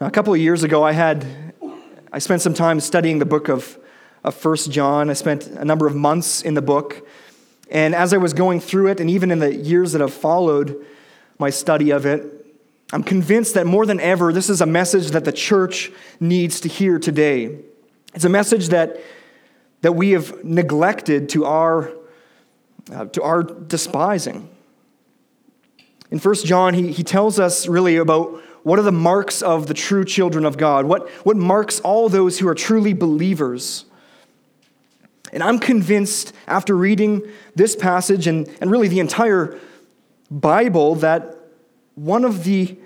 A couple of years ago, I had I spent some time studying the book of, of 1 John. I spent a number of months in the book. And as I was going through it, and even in the years that have followed my study of it, I'm convinced that more than ever, this is a message that the church needs to hear today. It's a message that, that we have neglected to our, uh, to our despising. In 1 John, he, he tells us really about what are the marks of the true children of God, what, what marks all those who are truly believers. And I'm convinced after reading this passage and, and really the entire Bible that one of the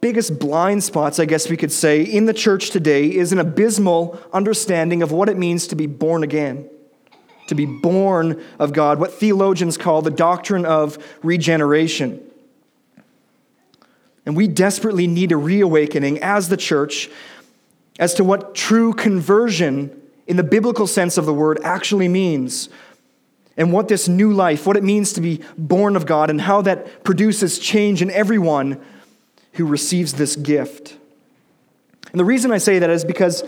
biggest blind spots, I guess we could say, in the church today is an abysmal understanding of what it means to be born again, to be born of God, what theologians call the doctrine of regeneration. And we desperately need a reawakening as the church as to what true conversion in the biblical sense of the word actually means and what this new life, what it means to be born of God, and how that produces change in everyone who receives this gift. And the reason I say that is because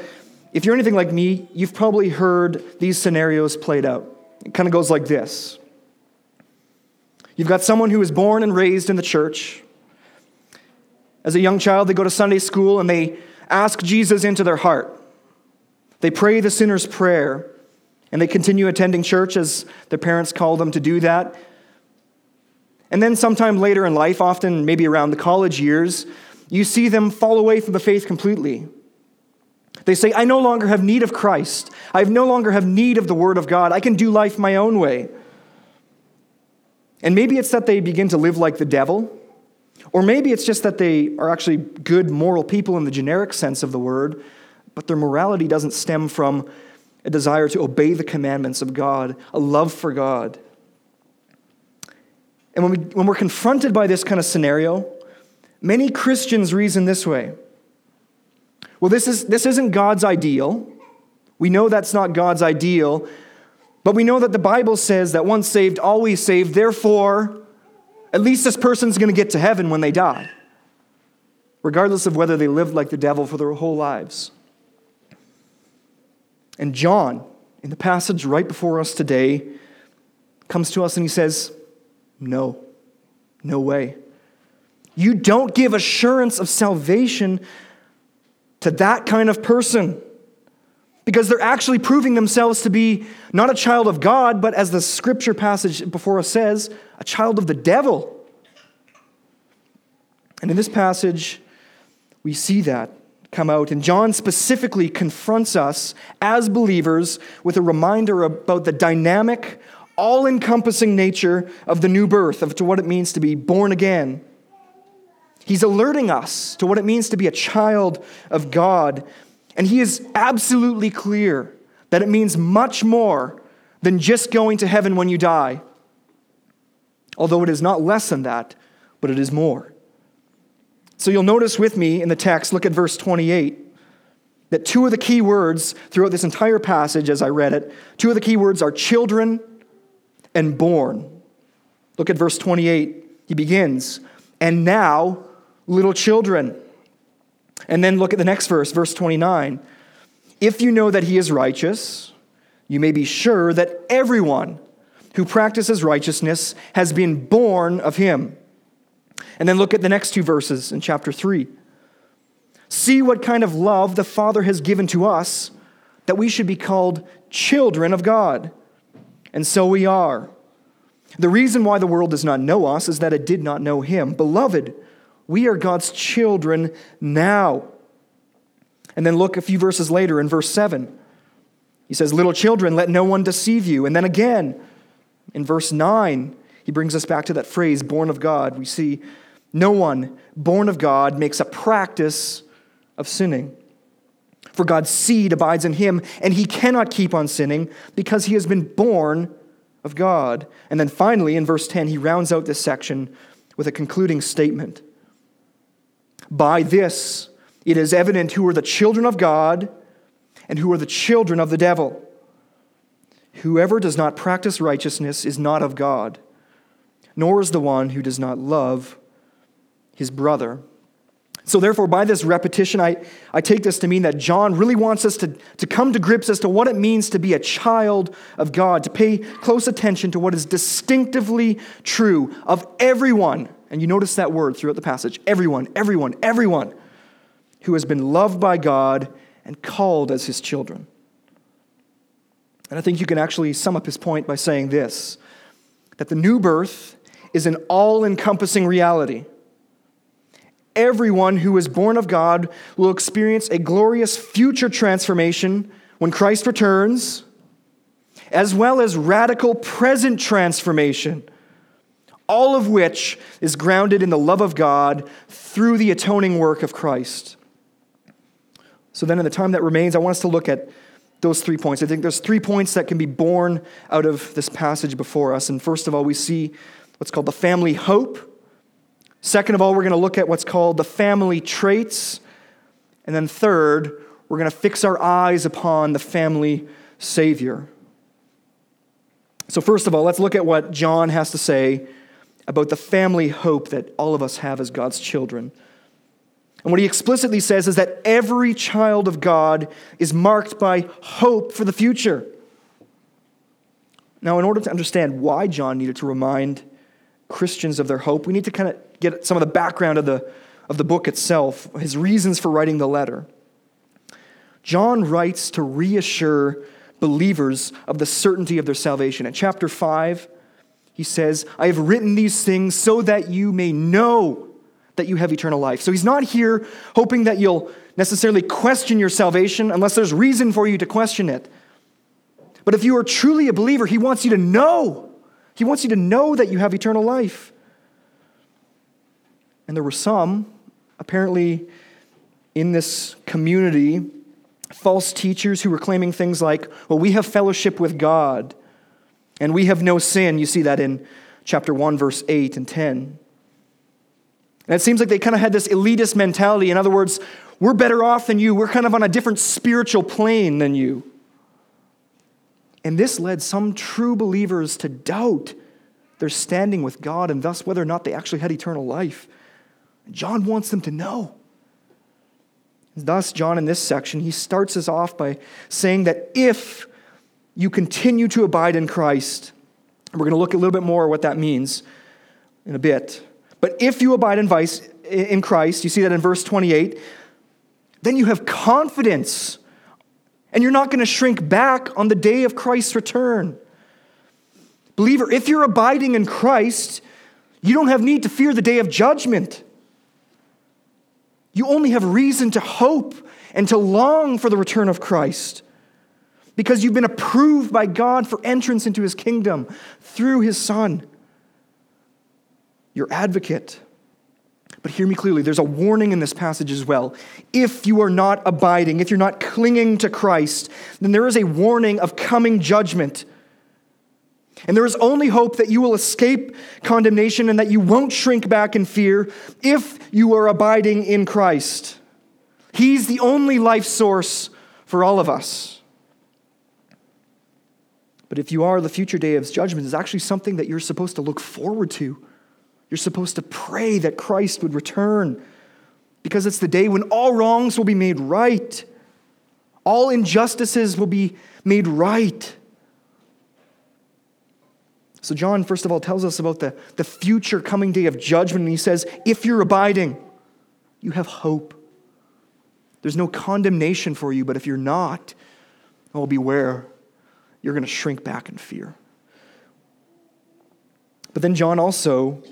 if you're anything like me, you've probably heard these scenarios played out. It kind of goes like this You've got someone who was born and raised in the church. As a young child, they go to Sunday school and they ask Jesus into their heart. They pray the sinner's prayer. And they continue attending church as their parents call them to do that. And then, sometime later in life, often maybe around the college years, you see them fall away from the faith completely. They say, I no longer have need of Christ. I no longer have need of the Word of God. I can do life my own way. And maybe it's that they begin to live like the devil, or maybe it's just that they are actually good, moral people in the generic sense of the word, but their morality doesn't stem from a desire to obey the commandments of God, a love for God. And when, we, when we're confronted by this kind of scenario, many Christians reason this way Well, this, is, this isn't God's ideal. We know that's not God's ideal, but we know that the Bible says that once saved, always saved. Therefore, at least this person's going to get to heaven when they die, regardless of whether they lived like the devil for their whole lives. And John, in the passage right before us today, comes to us and he says, No, no way. You don't give assurance of salvation to that kind of person because they're actually proving themselves to be not a child of God, but as the scripture passage before us says, a child of the devil. And in this passage, we see that come out. And John specifically confronts us as believers with a reminder about the dynamic, all encompassing nature of the new birth, of to what it means to be born again. He's alerting us to what it means to be a child of God. And he is absolutely clear that it means much more than just going to heaven when you die. Although it is not less than that, but it is more. So you'll notice with me in the text, look at verse 28, that two of the key words throughout this entire passage as I read it, two of the key words are children and born. Look at verse 28. He begins, and now, little children. And then look at the next verse, verse 29. If you know that he is righteous, you may be sure that everyone who practices righteousness has been born of him. And then look at the next two verses in chapter 3. See what kind of love the Father has given to us that we should be called children of God. And so we are. The reason why the world does not know us is that it did not know Him. Beloved, we are God's children now. And then look a few verses later in verse 7. He says, Little children, let no one deceive you. And then again in verse 9, he brings us back to that phrase, born of God. We see no one born of God makes a practice of sinning. For God's seed abides in him, and he cannot keep on sinning because he has been born of God. And then finally, in verse 10, he rounds out this section with a concluding statement By this, it is evident who are the children of God and who are the children of the devil. Whoever does not practice righteousness is not of God nor is the one who does not love his brother. So, therefore, by this repetition, I, I take this to mean that John really wants us to, to come to grips as to what it means to be a child of God, to pay close attention to what is distinctively true of everyone. And you notice that word throughout the passage everyone, everyone, everyone who has been loved by God and called as his children. And I think you can actually sum up his point by saying this that the new birth is an all encompassing reality everyone who is born of God will experience a glorious future transformation when Christ returns, as well as radical present transformation, all of which is grounded in the love of God through the atoning work of Christ. So, then, in the time that remains, I want us to look at those three points. I think there's three points that can be born out of this passage before us. And first of all, we see what's called the family hope. Second of all, we're going to look at what's called the family traits. And then third, we're going to fix our eyes upon the family Savior. So, first of all, let's look at what John has to say about the family hope that all of us have as God's children. And what he explicitly says is that every child of God is marked by hope for the future. Now, in order to understand why John needed to remind Christians of their hope, we need to kind of get some of the background of the, of the book itself, his reasons for writing the letter. John writes to reassure believers of the certainty of their salvation. In chapter 5, he says, I have written these things so that you may know that you have eternal life. So he's not here hoping that you'll necessarily question your salvation unless there's reason for you to question it. But if you are truly a believer, he wants you to know. He wants you to know that you have eternal life. And there were some, apparently, in this community, false teachers who were claiming things like, well, we have fellowship with God and we have no sin. You see that in chapter 1, verse 8 and 10. And it seems like they kind of had this elitist mentality. In other words, we're better off than you. We're kind of on a different spiritual plane than you. And this led some true believers to doubt their standing with God and thus whether or not they actually had eternal life. John wants them to know. Thus, John, in this section, he starts us off by saying that if you continue to abide in Christ, we're going to look a little bit more what that means in a bit. But if you abide in, vice, in Christ, you see that in verse 28, then you have confidence and you're not going to shrink back on the day of Christ's return. Believer, if you're abiding in Christ, you don't have need to fear the day of judgment. You only have reason to hope and to long for the return of Christ because you've been approved by God for entrance into his kingdom through his Son, your advocate. But hear me clearly, there's a warning in this passage as well. If you are not abiding, if you're not clinging to Christ, then there is a warning of coming judgment. And there is only hope that you will escape condemnation and that you won't shrink back in fear if you are abiding in Christ. He's the only life source for all of us. But if you are, the future day of judgment is actually something that you're supposed to look forward to. You're supposed to pray that Christ would return because it's the day when all wrongs will be made right, all injustices will be made right. So, John, first of all, tells us about the, the future coming day of judgment. And he says, if you're abiding, you have hope. There's no condemnation for you, but if you're not, oh, beware. You're going to shrink back in fear. But then John also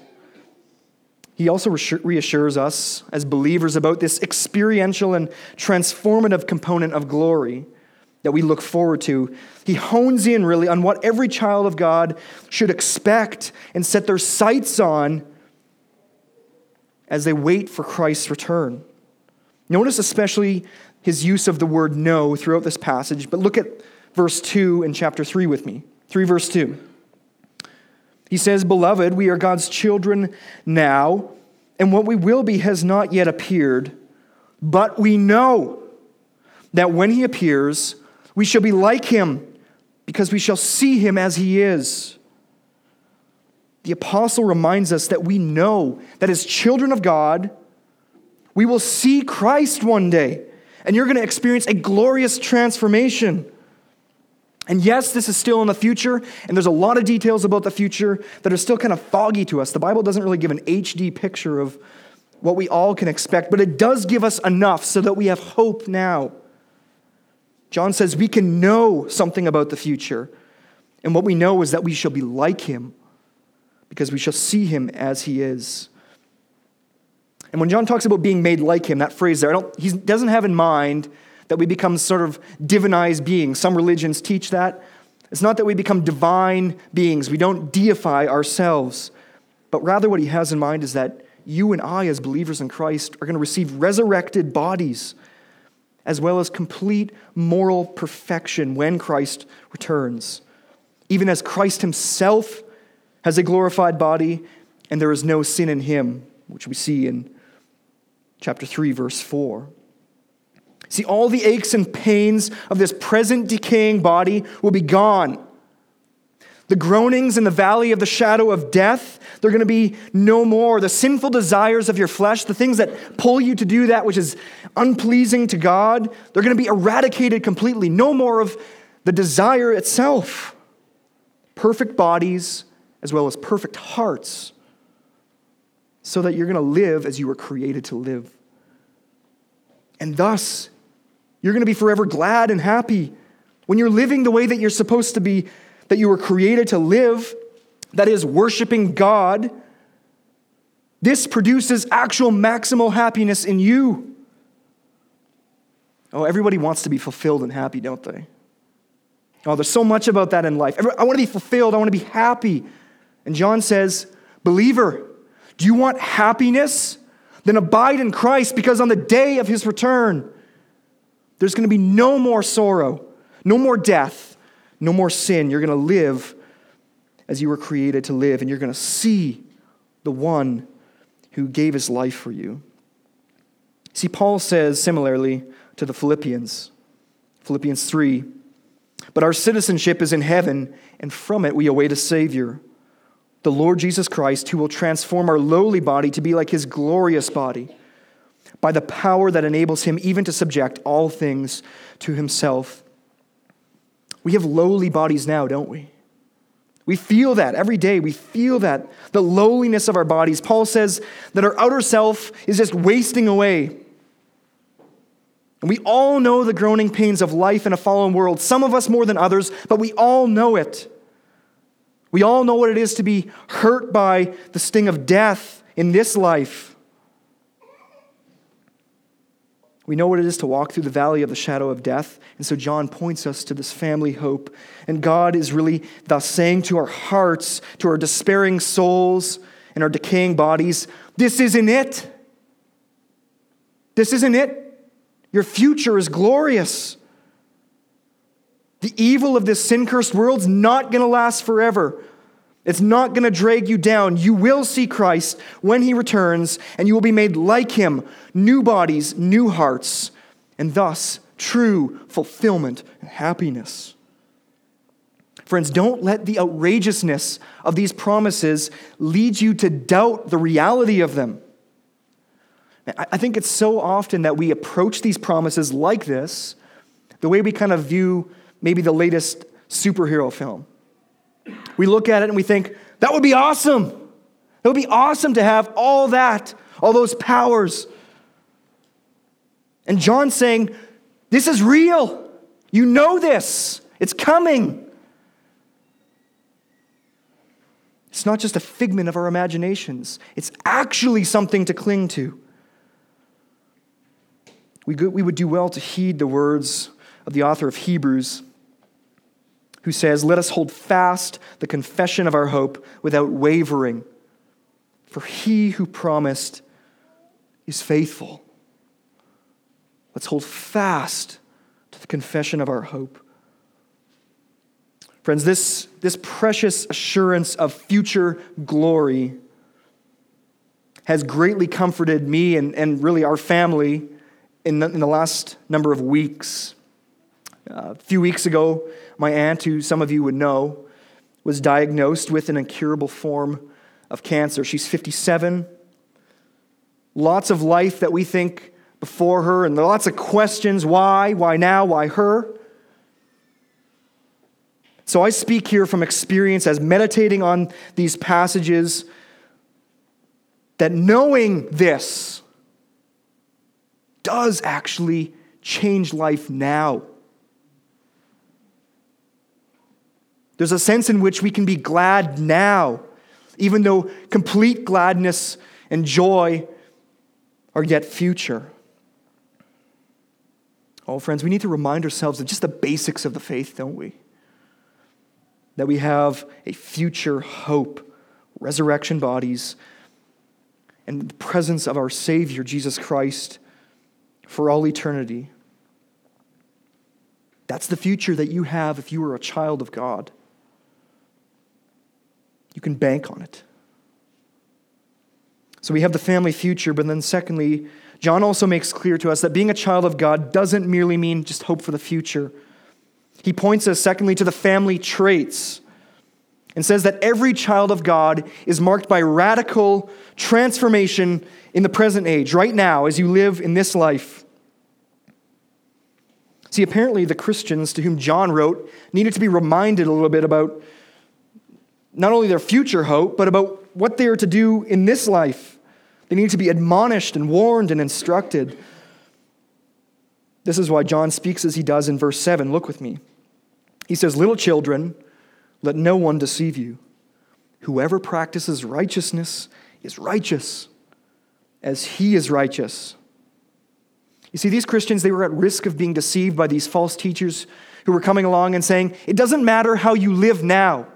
he also reassures us as believers about this experiential and transformative component of glory that we look forward to. He hones in really on what every child of God should expect and set their sights on as they wait for Christ's return. Notice especially his use of the word know throughout this passage, but look at verse 2 in chapter 3 with me. 3 verse 2. He says, Beloved, we are God's children now, and what we will be has not yet appeared, but we know that when he appears, we shall be like him because we shall see him as he is. The apostle reminds us that we know that as children of God, We will see Christ one day, and you're going to experience a glorious transformation. And yes, this is still in the future, and there's a lot of details about the future that are still kind of foggy to us. The Bible doesn't really give an HD picture of what we all can expect, but it does give us enough so that we have hope now. John says we can know something about the future, and what we know is that we shall be like him because we shall see him as he is. And when John talks about being made like him, that phrase there, he doesn't have in mind that we become sort of divinized beings. Some religions teach that. It's not that we become divine beings, we don't deify ourselves, but rather what he has in mind is that you and I, as believers in Christ, are going to receive resurrected bodies as well as complete moral perfection when Christ returns. Even as Christ himself has a glorified body and there is no sin in him, which we see in chapter 3, verse 4. See, all the aches and pains of this present decaying body will be gone. The groanings in the valley of the shadow of death, they're going to be no more. The sinful desires of your flesh, the things that pull you to do that which is unpleasing to God, they're going to be eradicated completely. No more of the desire itself. Perfect bodies as well as perfect hearts, so that you're going to live as you were created to live. And thus, you're going to be forever glad and happy when you're living the way that you're supposed to be, that you were created to live, that is, worshiping God. This produces actual maximal happiness in you. Oh, everybody wants to be fulfilled and happy, don't they? Oh, there's so much about that in life. I want to be fulfilled. I want to be happy. And John says, Believer, do you want happiness? Then abide in Christ because on the day of his return, there's going to be no more sorrow, no more death, no more sin. You're going to live as you were created to live, and you're going to see the one who gave his life for you. See, Paul says similarly to the Philippians, Philippians 3 But our citizenship is in heaven, and from it we await a Savior, the Lord Jesus Christ, who will transform our lowly body to be like his glorious body by the power that enables him even to subject all things to himself. We have lowly bodies now, don't we? We feel that every day. We feel that, the lowliness of our bodies. Paul says that our outer self is just wasting away. And we all know the groaning pains of life in a fallen world, some of us more than others, but we all know it. We all know what it is to be hurt by the sting of death in this life. We know what it is to walk through the valley of the shadow of death. And so John points us to this family hope. And God is really thus saying to our hearts, to our despairing souls and our decaying bodies, this isn't it. This isn't it. Your future is glorious. The evil of this sin cursed world's not going to last forever. It's not going to drag you down. You will see Christ when he returns, and you will be made like him new bodies, new hearts, and thus true fulfillment and happiness. Friends, don't let the outrageousness of these promises lead you to doubt the reality of them. I think it's so often that we approach these promises like this, the way we kind of view maybe the latest superhero film. We look at it and we think, that would be awesome. It would be awesome to have all that, all those powers. And John's saying, This is real. You know this. It's coming. It's not just a figment of our imaginations, it's actually something to cling to. We, we would do well to heed the words of the author of Hebrews who says, Let us hold fast the confession of our hope without wavering, for he who promised is faithful. Let's hold fast to the confession of our hope. Friends, this, this precious assurance of future glory has greatly comforted me and, and really our family in the, in the last number of weeks. A few weeks ago, my aunt, who some of you would know, was diagnosed with an incurable form of cancer. She's 57. lots of life that we think before her, and lots of questions why, why now, why her. So I speak here from experience as meditating on these passages that knowing this does actually change life now. There's a sense in which we can be glad now, even though complete gladness and joy are yet future. Oh, friends, we need to remind ourselves of just the basics of the faith, don't we? That we have a future hope, resurrection bodies, and the presence of our Savior, Jesus Christ, for all eternity. That's the future that you have if you are a child of God. You can bank on it. So we have the family future, but then secondly, John also makes clear to us that being a child of God doesn't merely mean just hope for the future. He points us, secondly, to the family traits and says that every child of God is marked by radical transformation in the present age, right now, as you live in this life. See, apparently, the Christians to whom John wrote needed to be reminded a little bit about not only their future hope, but about what they are to do in this life. They need to be admonished and warned and instructed. This is why John speaks as he does in verse 7. Look with me. He says, Little children, let no one deceive you. Whoever practices righteousness is righteous as he is righteous. You see, these Christians, they were at risk of being deceived by these false teachers who were coming along and saying, It doesn't matter how you live now.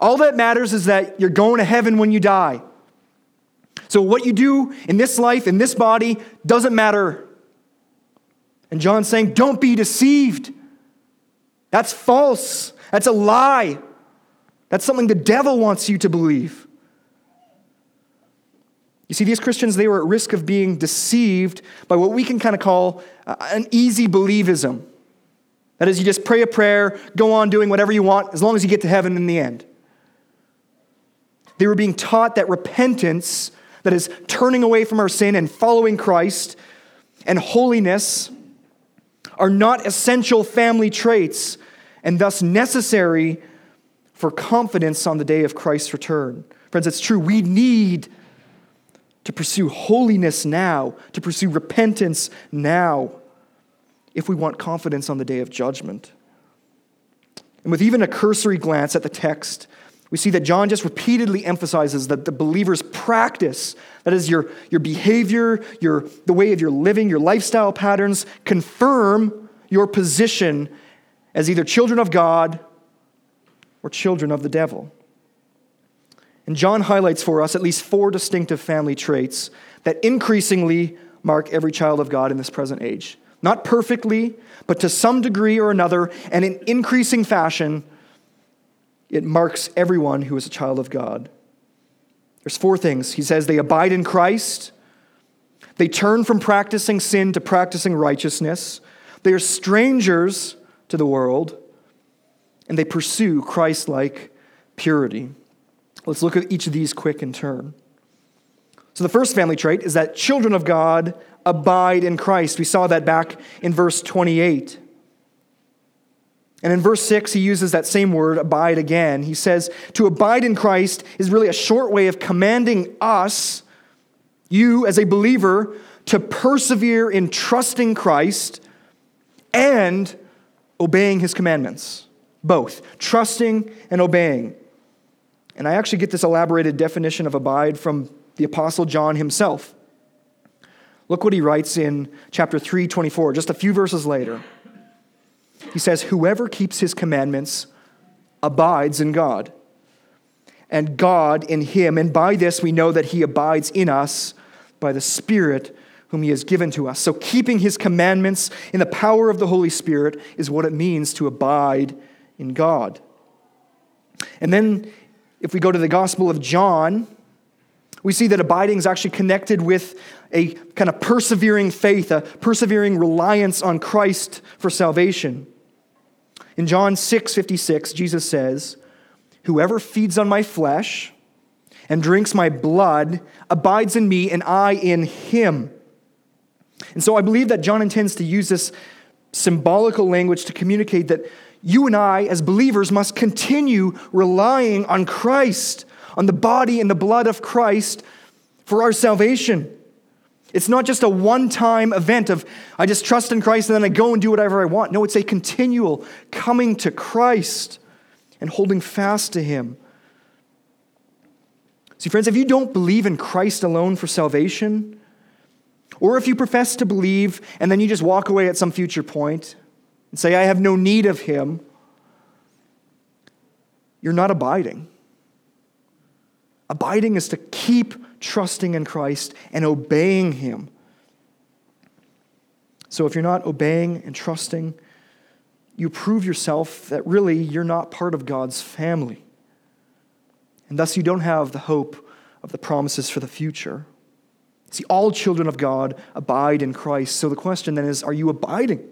All that matters is that you're going to heaven when you die. So, what you do in this life, in this body, doesn't matter. And John's saying, don't be deceived. That's false. That's a lie. That's something the devil wants you to believe. You see, these Christians, they were at risk of being deceived by what we can kind of call uh, an easy believism. That is, you just pray a prayer, go on doing whatever you want, as long as you get to heaven in the end. They were being taught that repentance that is turning away from our sin and following Christ, and holiness are not essential family traits and thus necessary for confidence on the day of Christ's return. Friends, it's true. We need to pursue holiness now, to pursue repentance now, if we want confidence on the day of judgment. And with even a cursory glance at the text, we see that John just repeatedly emphasizes that the believer's practice, that is, your, your behavior, your, the way of your living, your lifestyle patterns, confirm your position as either children of God or children of the devil. And John highlights for us at least four distinctive family traits that increasingly mark every child of God in this present age. Not perfectly, but to some degree or another, and in increasing fashion, it marks everyone who is a child of God. There's four things. He says they abide in Christ, they turn from practicing sin to practicing righteousness, they are strangers to the world, and they pursue Christ like purity. Let's look at each of these quick in turn. So, the first family trait is that children of God abide in Christ. We saw that back in verse 28. And in verse 6, he uses that same word, abide again. He says, to abide in Christ is really a short way of commanding us, you as a believer, to persevere in trusting Christ and obeying his commandments. Both, trusting and obeying. And I actually get this elaborated definition of abide from the Apostle John himself. Look what he writes in chapter 3, 24, just a few verses later. He says, Whoever keeps his commandments abides in God, and God in him. And by this we know that he abides in us by the Spirit whom he has given to us. So, keeping his commandments in the power of the Holy Spirit is what it means to abide in God. And then, if we go to the Gospel of John, we see that abiding is actually connected with a kind of persevering faith, a persevering reliance on Christ for salvation. In John 6 56, Jesus says, Whoever feeds on my flesh and drinks my blood abides in me and I in him. And so I believe that John intends to use this symbolical language to communicate that you and I, as believers, must continue relying on Christ, on the body and the blood of Christ for our salvation. It's not just a one time event of I just trust in Christ and then I go and do whatever I want. No, it's a continual coming to Christ and holding fast to Him. See, friends, if you don't believe in Christ alone for salvation, or if you profess to believe and then you just walk away at some future point and say, I have no need of Him, you're not abiding. Abiding is to keep trusting in Christ and obeying Him. So if you're not obeying and trusting, you prove yourself that really you're not part of God's family. And thus you don't have the hope of the promises for the future. See, all children of God abide in Christ. So the question then is are you abiding?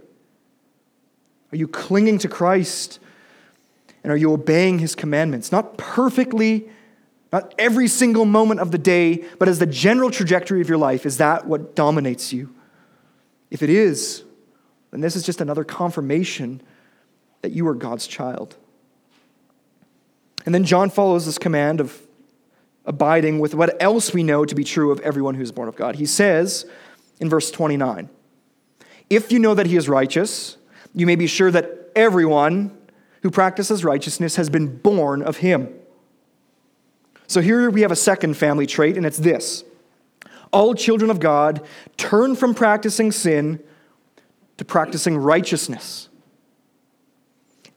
Are you clinging to Christ? And are you obeying his commandments? Not perfectly, not every single moment of the day, but as the general trajectory of your life. Is that what dominates you? If it is, then this is just another confirmation that you are God's child. And then John follows this command of abiding with what else we know to be true of everyone who is born of God. He says in verse 29 If you know that he is righteous, you may be sure that everyone who practices righteousness has been born of him. So here we have a second family trait, and it's this all children of God turn from practicing sin to practicing righteousness.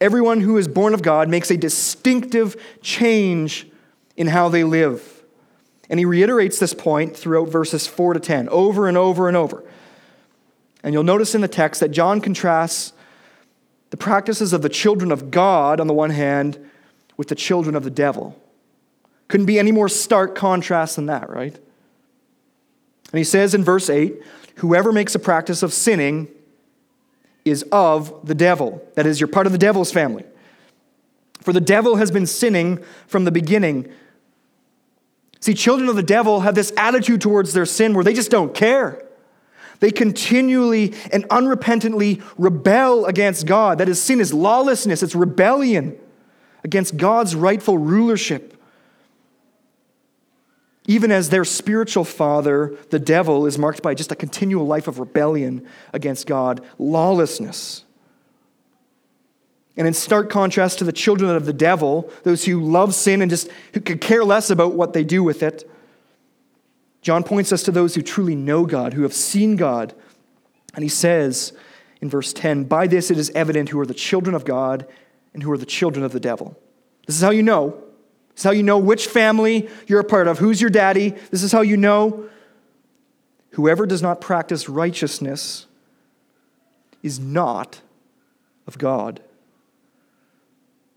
Everyone who is born of God makes a distinctive change in how they live. And he reiterates this point throughout verses 4 to 10, over and over and over. And you'll notice in the text that John contrasts the practices of the children of God on the one hand with the children of the devil. Couldn't be any more stark contrast than that, right? And he says in verse 8 whoever makes a practice of sinning is of the devil. That is, you're part of the devil's family. For the devil has been sinning from the beginning. See, children of the devil have this attitude towards their sin where they just don't care. They continually and unrepentantly rebel against God. That is, sin is lawlessness, it's rebellion against God's rightful rulership. Even as their spiritual father, the devil, is marked by just a continual life of rebellion against God, lawlessness. And in stark contrast to the children of the devil, those who love sin and just who could care less about what they do with it, John points us to those who truly know God, who have seen God. And he says in verse 10 By this it is evident who are the children of God and who are the children of the devil. This is how you know. Is how you know which family you're a part of, who's your daddy. This is how you know. Whoever does not practice righteousness is not of God,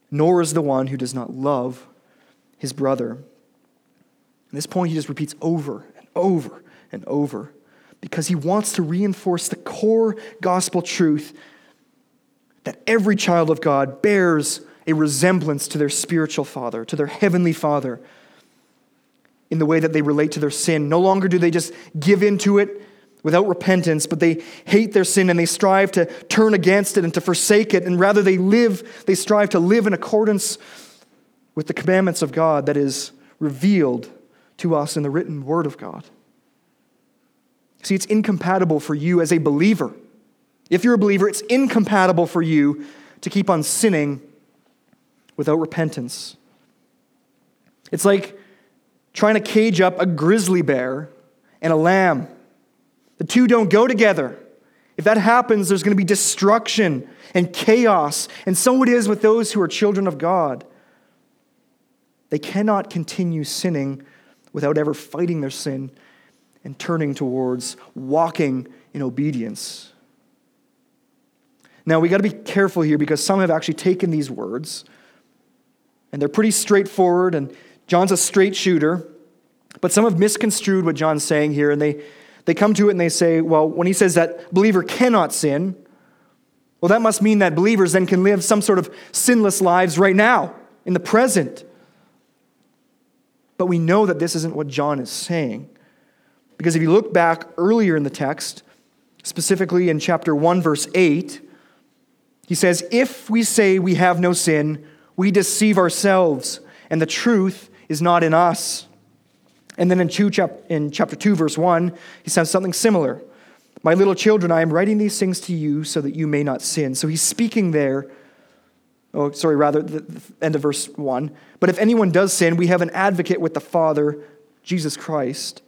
nor is the one who does not love his brother. And this point he just repeats over and over and over because he wants to reinforce the core gospel truth that every child of God bears a resemblance to their spiritual father, to their heavenly father, in the way that they relate to their sin. No longer do they just give into it without repentance, but they hate their sin and they strive to turn against it and to forsake it. And rather, they live, they strive to live in accordance with the commandments of God that is revealed to us in the written word of God. See, it's incompatible for you as a believer. If you're a believer, it's incompatible for you to keep on sinning without repentance. It's like trying to cage up a grizzly bear and a lamb. The two don't go together. If that happens, there's going to be destruction and chaos. And so it is with those who are children of God. They cannot continue sinning without ever fighting their sin and turning towards walking in obedience. Now, we got to be careful here because some have actually taken these words and they're pretty straightforward, and John's a straight shooter, but some have misconstrued what John's saying here, and they, they come to it and they say, well, when he says that believer cannot sin, well, that must mean that believers then can live some sort of sinless lives right now, in the present. But we know that this isn't what John is saying. Because if you look back earlier in the text, specifically in chapter 1, verse 8, he says, If we say we have no sin, we deceive ourselves, and the truth is not in us. And then in, two, in chapter 2, verse 1, he says something similar. My little children, I am writing these things to you so that you may not sin. So he's speaking there. Oh, sorry, rather, the end of verse 1. But if anyone does sin, we have an advocate with the Father, Jesus Christ,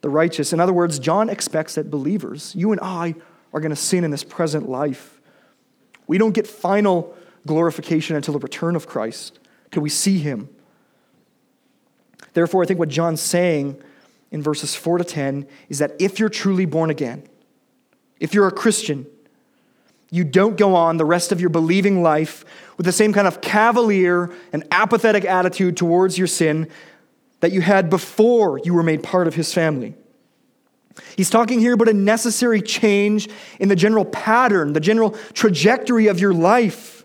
the righteous. In other words, John expects that believers, you and I, are going to sin in this present life. We don't get final glorification until the return of Christ. Can we see him? Therefore, I think what John's saying in verses 4 to 10 is that if you're truly born again, if you're a Christian, you don't go on the rest of your believing life with the same kind of cavalier and apathetic attitude towards your sin that you had before you were made part of his family. He's talking here about a necessary change in the general pattern, the general trajectory of your life.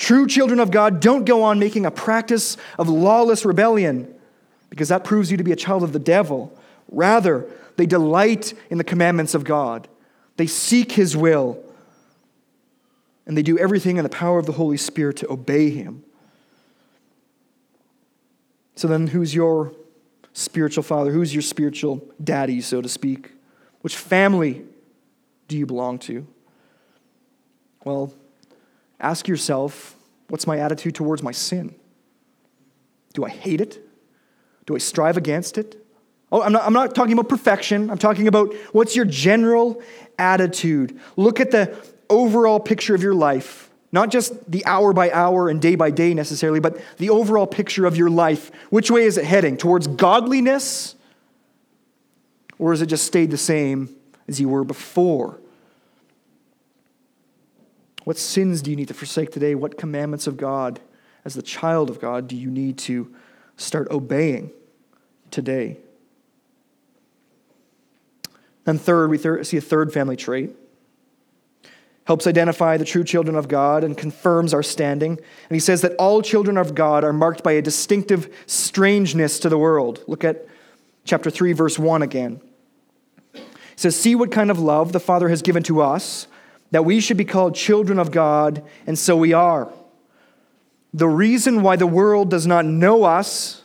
True children of God don't go on making a practice of lawless rebellion because that proves you to be a child of the devil. Rather, they delight in the commandments of God, they seek his will, and they do everything in the power of the Holy Spirit to obey him. So then, who's your spiritual father? Who's your spiritual daddy, so to speak? Which family do you belong to? Well, ask yourself what's my attitude towards my sin? Do I hate it? Do I strive against it? Oh, I'm not, I'm not talking about perfection. I'm talking about what's your general attitude. Look at the overall picture of your life not just the hour by hour and day by day necessarily, but the overall picture of your life. Which way is it heading? Towards godliness? Or has it just stayed the same as you were before? What sins do you need to forsake today? What commandments of God, as the child of God, do you need to start obeying today? And third, we see a third family trait helps identify the true children of God and confirms our standing. And he says that all children of God are marked by a distinctive strangeness to the world. Look at chapter 3, verse 1 again. He says, See what kind of love the Father has given to us, that we should be called children of God, and so we are. The reason why the world does not know us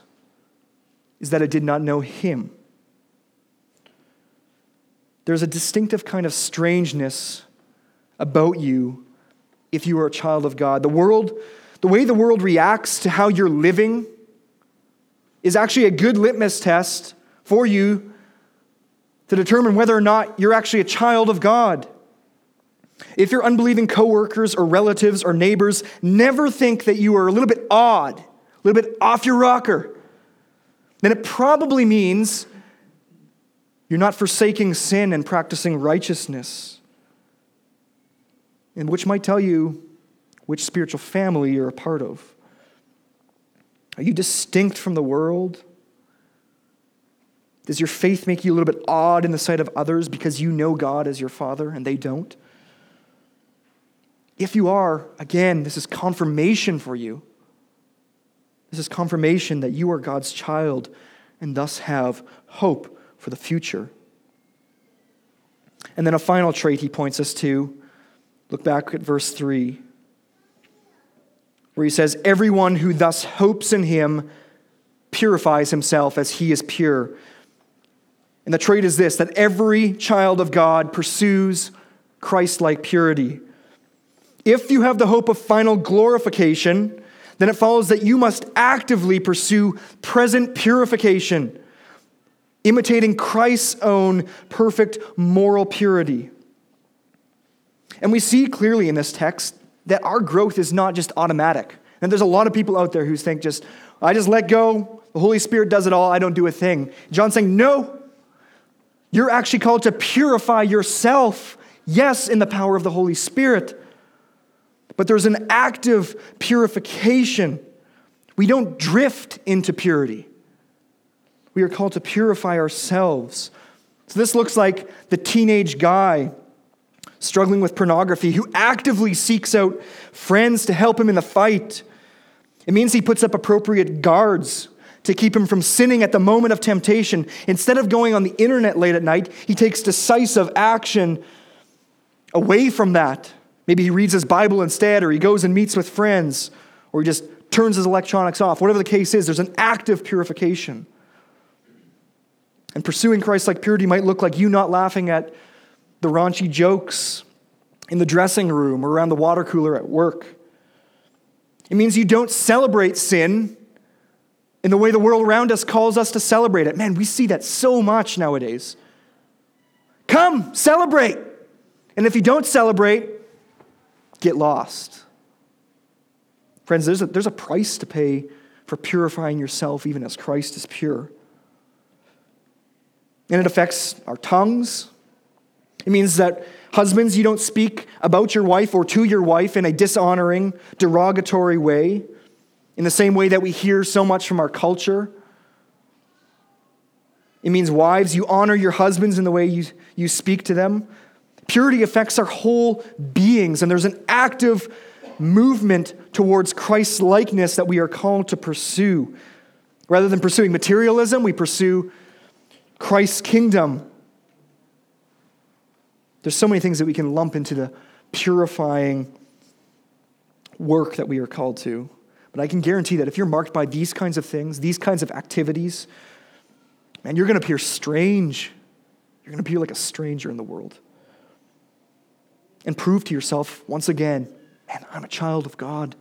is that it did not know Him. There's a distinctive kind of strangeness about you if you are a child of God. The world, the way the world reacts to how you're living is actually a good litmus test for you to determine whether or not you're actually a child of God. If your unbelieving coworkers or relatives or neighbors never think that you are a little bit odd, a little bit off your rocker, then it probably means you're not forsaking sin and practicing righteousness and which might tell you which spiritual family you're a part of. Are you distinct from the world? Does your faith make you a little bit odd in the sight of others because you know God as your Father and they don't? If you are, again, this is confirmation for you. This is confirmation that you are God's child and thus have hope for the future. And then a final trait he points us to Look back at verse 3, where he says, Everyone who thus hopes in him purifies himself as he is pure. And the trait is this that every child of God pursues Christ like purity. If you have the hope of final glorification, then it follows that you must actively pursue present purification, imitating Christ's own perfect moral purity. And we see clearly in this text that our growth is not just automatic. And there's a lot of people out there who think just, I just let go, the Holy Spirit does it all, I don't do a thing. John's saying, no, you're actually called to purify yourself, yes, in the power of the Holy Spirit. But there's an active purification. We don't drift into purity. We are called to purify ourselves. So this looks like the teenage guy struggling with pornography, who actively seeks out friends to help him in the fight. It means he puts up appropriate guards to keep him from sinning at the moment of temptation. Instead of going on the internet late at night, he takes decisive action away from that. Maybe he reads his Bible instead, or he goes and meets with friends, or he just turns his electronics off. Whatever the case is, there's an active purification. And pursuing Christ like purity might look like you not laughing at the raunchy jokes in the dressing room or around the water cooler at work. It means you don't celebrate sin in the way the world around us calls us to celebrate it. Man, we see that so much nowadays. Come, celebrate. And if you don't celebrate, get lost. Friends, there's a, there's a price to pay for purifying yourself, even as Christ is pure. And it affects our tongues. It means that husbands, you don't speak about your wife or to your wife in a dishonoring, derogatory way, in the same way that we hear so much from our culture. It means, wives, you honor your husbands in the way you, you speak to them. Purity affects our whole beings, and there's an active movement towards Christ's likeness that we are called to pursue. Rather than pursuing materialism, we pursue Christ's kingdom. There's so many things that we can lump into the purifying work that we are called to. But I can guarantee that if you're marked by these kinds of things, these kinds of activities, man, you're going to appear strange. You're going to appear like a stranger in the world. And prove to yourself once again, man, I'm a child of God.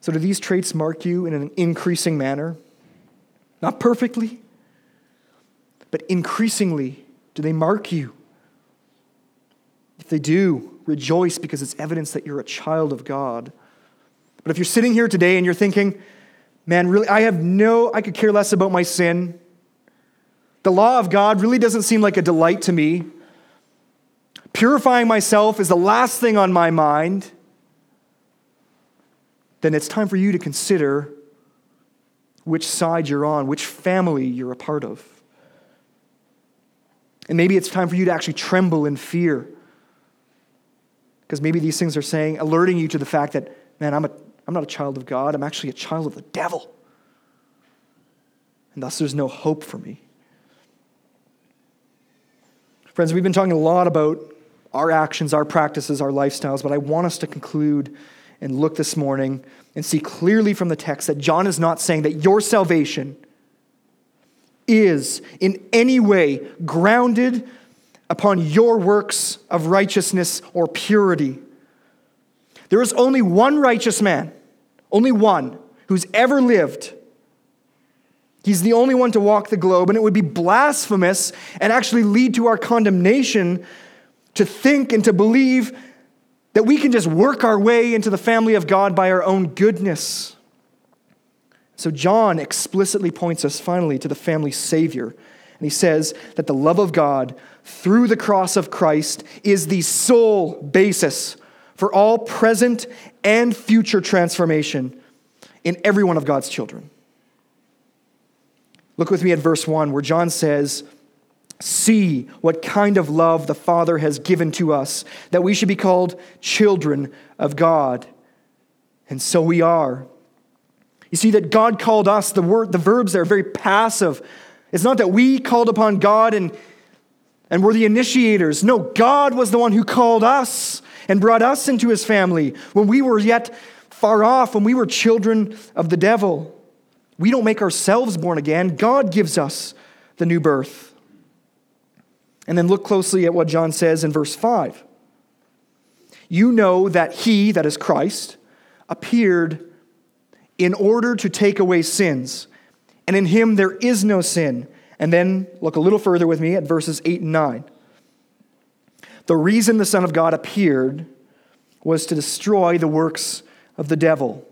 So, do these traits mark you in an increasing manner? Not perfectly, but increasingly, do they mark you? If they do, rejoice because it's evidence that you're a child of God. But if you're sitting here today and you're thinking, man, really, I have no, I could care less about my sin. The law of God really doesn't seem like a delight to me. Purifying myself is the last thing on my mind then it's time for you to consider which side you're on, which family you're a part of. And maybe it's time for you to actually tremble in fear. Because maybe these things are saying, alerting you to the fact that, man, I'm, a, I'm not a child of God, I'm actually a child of the devil. And thus there's no hope for me. Friends, we've been talking a lot about our actions, our practices, our lifestyles, but I want us to conclude and look this morning and see clearly from the text that John is not saying that your salvation is in any way grounded upon your works of righteousness or purity. There is only one righteous man, only one, who's ever lived. He's the only one to walk the globe, and it would be blasphemous and actually lead to our condemnation to think and to believe that we can just work our way into the family of God by our own goodness. So, John explicitly points us finally to the family Savior. And he says that the love of God through the cross of Christ is the sole basis for all present and future transformation in every one of God's children. Look with me at verse 1, where John says, see what kind of love the Father has given to us, that we should be called children of God. And so we are. You see that God called us, the word, the verbs are very passive. It's not that we called upon God and, and were the initiators. No, God was the one who called us and brought us into his family when we were yet far off, when we were children of the devil. We don't make ourselves born again, God gives us the new birth. And then look closely at what John says in verse 5. You know that he, that is Christ, appeared in order to take away sins, and in him there is no sin. And then look a little further with me at verses 8 and 9. The reason the Son of God appeared was to destroy the works of the devil.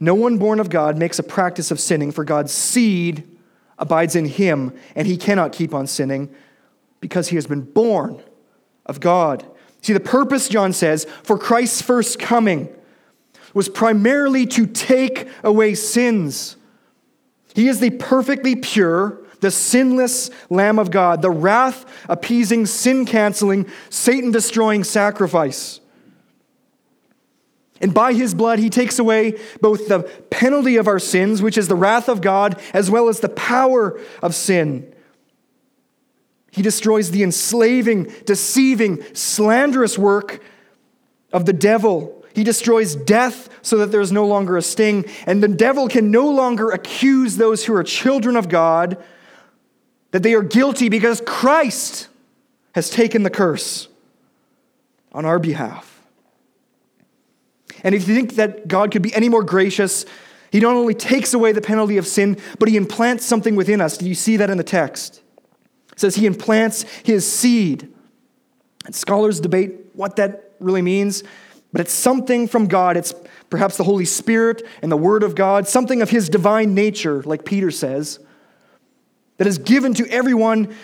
No one born of God makes a practice of sinning, for God's seed abides in him, and he cannot keep on sinning because he has been born of God. See, the purpose, John says, for Christ's first coming was primarily to take away sins. He is the perfectly pure, the sinless Lamb of God, the wrath appeasing, sin canceling, Satan destroying sacrifice. And by his blood, he takes away both the penalty of our sins, which is the wrath of God, as well as the power of sin. He destroys the enslaving, deceiving, slanderous work of the devil. He destroys death so that there is no longer a sting. And the devil can no longer accuse those who are children of God that they are guilty because Christ has taken the curse on our behalf. And if you think that God could be any more gracious, he not only takes away the penalty of sin, but he implants something within us. Do you see that in the text? It says he implants his seed. And scholars debate what that really means, but it's something from God. It's perhaps the Holy Spirit and the Word of God, something of his divine nature, like Peter says, that is given to everyone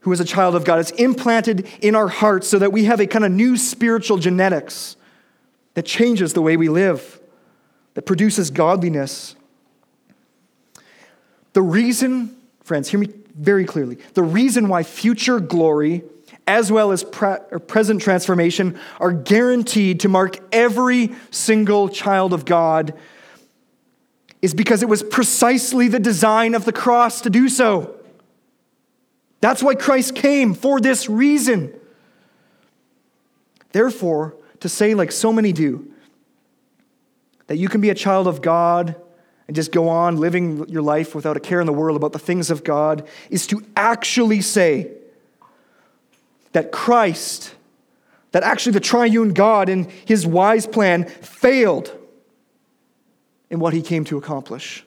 who is a child of God. It's implanted in our hearts so that we have a kind of new spiritual genetics that changes the way we live, that produces godliness. The reason, friends, hear me very clearly, the reason why future glory as well as pre- present transformation are guaranteed to mark every single child of God is because it was precisely the design of the cross to do so. That's why Christ came, for this reason. Therefore, to say, like so many do, that you can be a child of God and just go on living your life without a care in the world about the things of God is to actually say that Christ, that actually the triune God in his wise plan failed in what he came to accomplish.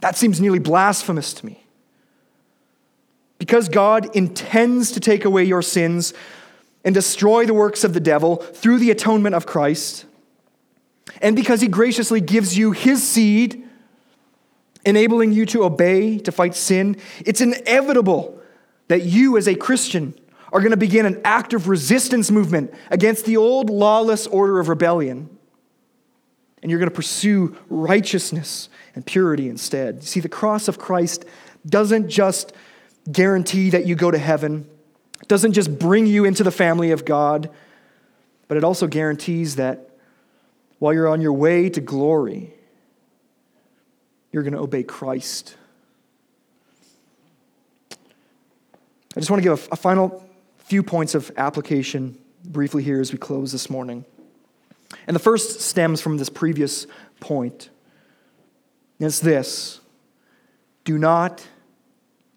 That seems nearly blasphemous to me. Because God intends to take away your sins and destroy the works of the devil through the atonement of Christ, and because he graciously gives you his seed, enabling you to obey, to fight sin, it's inevitable that you, as a Christian, are going to begin an active resistance movement against the old lawless order of rebellion. And you're going to pursue righteousness and purity instead. See, the cross of Christ doesn't just guarantee that you go to heaven doesn't just bring you into the family of God, but it also guarantees that while you're on your way to glory, you're going to obey Christ. I just want to give a, a, final few points of application briefly here as we close this morning. And the first stems from this previous point. And it's this do not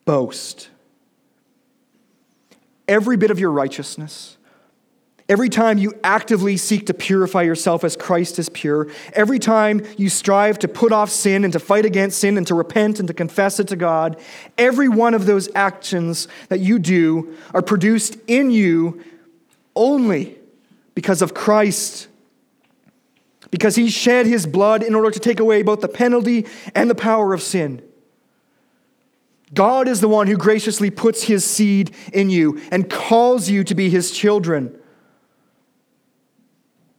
boast every bit of your righteousness, every time you actively seek to purify yourself as Christ is pure, every time you strive to put off sin and to fight against sin and to repent and to confess it to God, every one of those actions that you do are produced in you only because of Christ. Because he shed his blood in order to take away both the penalty and the power of sin. God is the one who graciously puts his seed in you and calls you to be his children.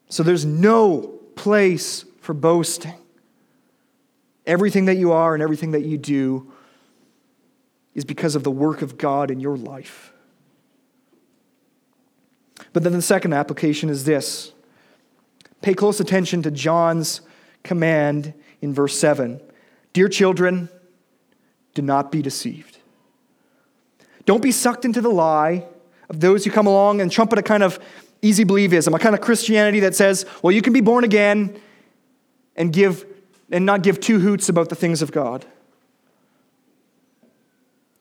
So there's no place for boasting. Everything that you are and everything that you do is because of the work of God in your life. But then the second application is this pay close attention to John's command in verse 7. Dear children, do not be deceived. Don't be sucked into the lie of those who come along and trumpet a kind of easy believism, a kind of Christianity that says, well, you can be born again and give and not give two hoots about the things of God.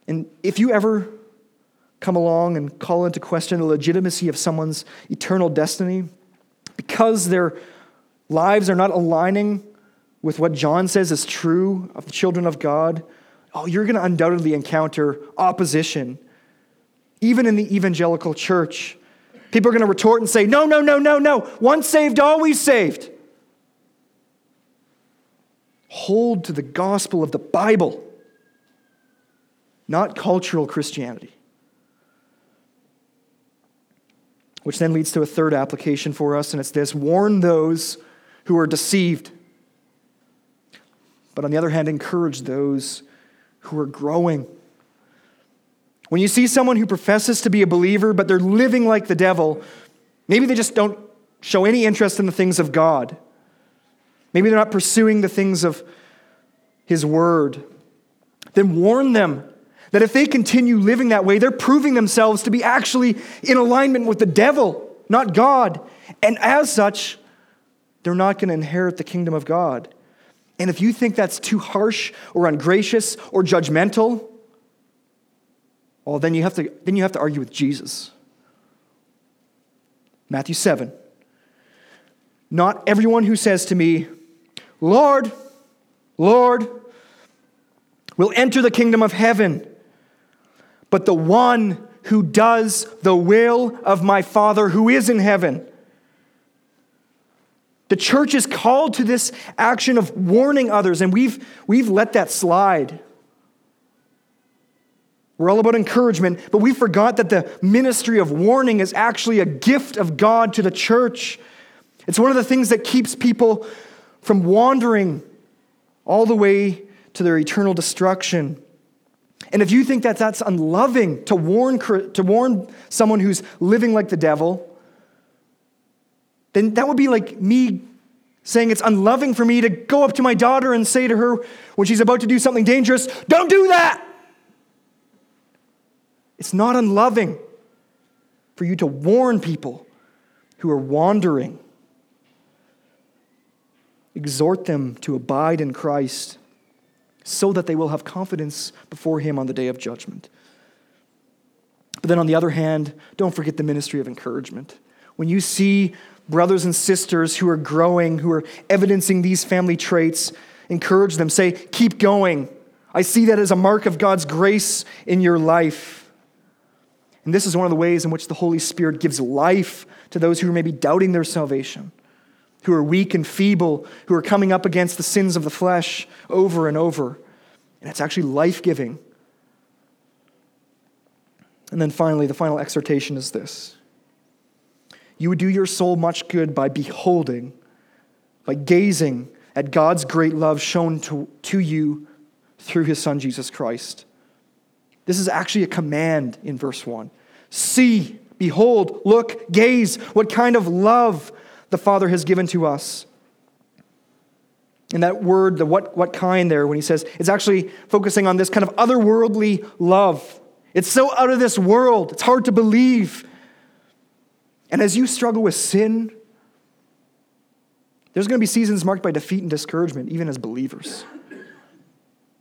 And if you ever come along and call into question the legitimacy of someone's eternal destiny because their lives are not aligning with what John says is true of the children of God, oh, you're going to undoubtedly encounter opposition, even in the evangelical church. People are going to retort and say, no, no, no, no, no. Once saved, always saved. Hold to the gospel of the Bible, not cultural Christianity. Which then leads to a third application for us, and it's this warn those who are deceived. But on the other hand, encourage those who are growing. When you see someone who professes to be a believer, but they're living like the devil, maybe they just don't show any interest in the things of God. maybe they're not pursuing the things of His Word, then warn them that if they continue living that way, they're proving themselves to be actually in alignment with the devil, not God. And as such, they're not going to inherit the kingdom of God. And if you think that's too harsh or ungracious or judgmental, well, then you have to, then you have to argue with Jesus. Matthew 7. Not everyone who says to me, Lord, Lord, will enter the kingdom of heaven, but the one who does the will of my Father who is in heaven. The church is called to this action of warning others, and we've, we've let that slide. We're all about encouragement, but we forgot that the ministry of warning is actually a gift of God to the church. It's one of the things that keeps people from wandering all the way to their eternal destruction. And if you think that that's unloving to warn, to warn someone who's living like the devil, then that would be like me saying it's unloving for me to go up to my daughter and say to her when she's about to do something dangerous, Don't do that! It's not unloving for you to warn people who are wandering. Exhort them to abide in Christ so that they will have confidence before Him on the day of judgment. But then on the other hand, don't forget the ministry of encouragement. When you see brothers and sisters who are growing, who are evidencing these family traits, encourage them. Say, keep going. I see that as a mark of God's grace in your life. And this is one of the ways in which the Holy Spirit gives life to those who are maybe doubting their salvation, who are weak and feeble, who are coming up against the sins of the flesh over and over. And it's actually life giving. And then finally, the final exhortation is this You would do your soul much good by beholding, by gazing at God's great love shown to, to you through his Son, Jesus Christ. This is actually a command in verse 1. See, behold, look, gaze what kind of love the Father has given to us. And that word, the what, what kind there, when he says, it's actually focusing on this kind of otherworldly love. It's so out of this world, it's hard to believe. And as you struggle with sin, there's going to be seasons marked by defeat and discouragement, even as believers.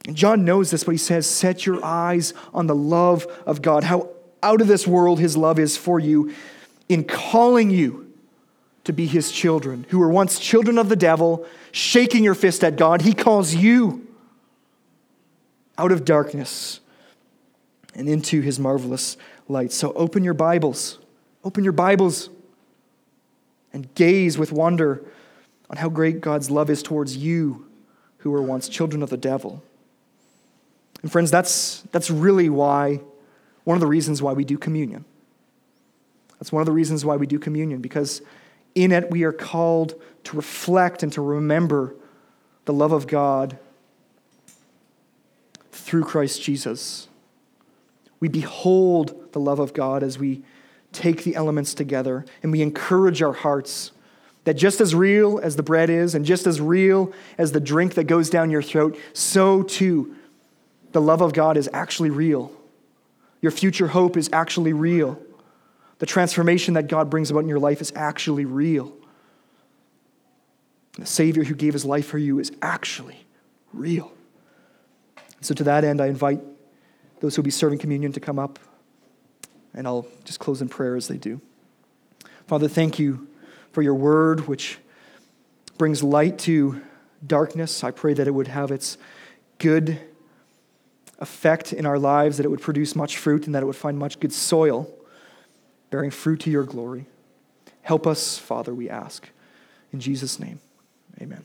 And John knows this, but he says, Set your eyes on the love of God, how out of this world his love is for you in calling you to be his children, who were once children of the devil, shaking your fist at God. He calls you out of darkness and into his marvelous light. So open your Bibles, open your Bibles, and gaze with wonder on how great God's love is towards you who were once children of the devil. And friends, that's, that's really why, one of the reasons why we do communion. That's one of the reasons why we do communion, because in it we are called to reflect and to remember the love of God through Christ Jesus. We behold the love of God as we take the elements together and we encourage our hearts that just as real as the bread is and just as real as the drink that goes down your throat, so too the love of God is actually real. Your future hope is actually real. The transformation that God brings about in your life is actually real. The Savior who gave his life for you is actually real. So, to that end, I invite those who will be serving communion to come up, and I'll just close in prayer as they do. Father, thank you for your word, which brings light to darkness. I pray that it would have its good effect in our lives, that it would produce much fruit, and that it would find much good soil, bearing fruit to your glory. Help us, Father, we ask. In Jesus' name, amen.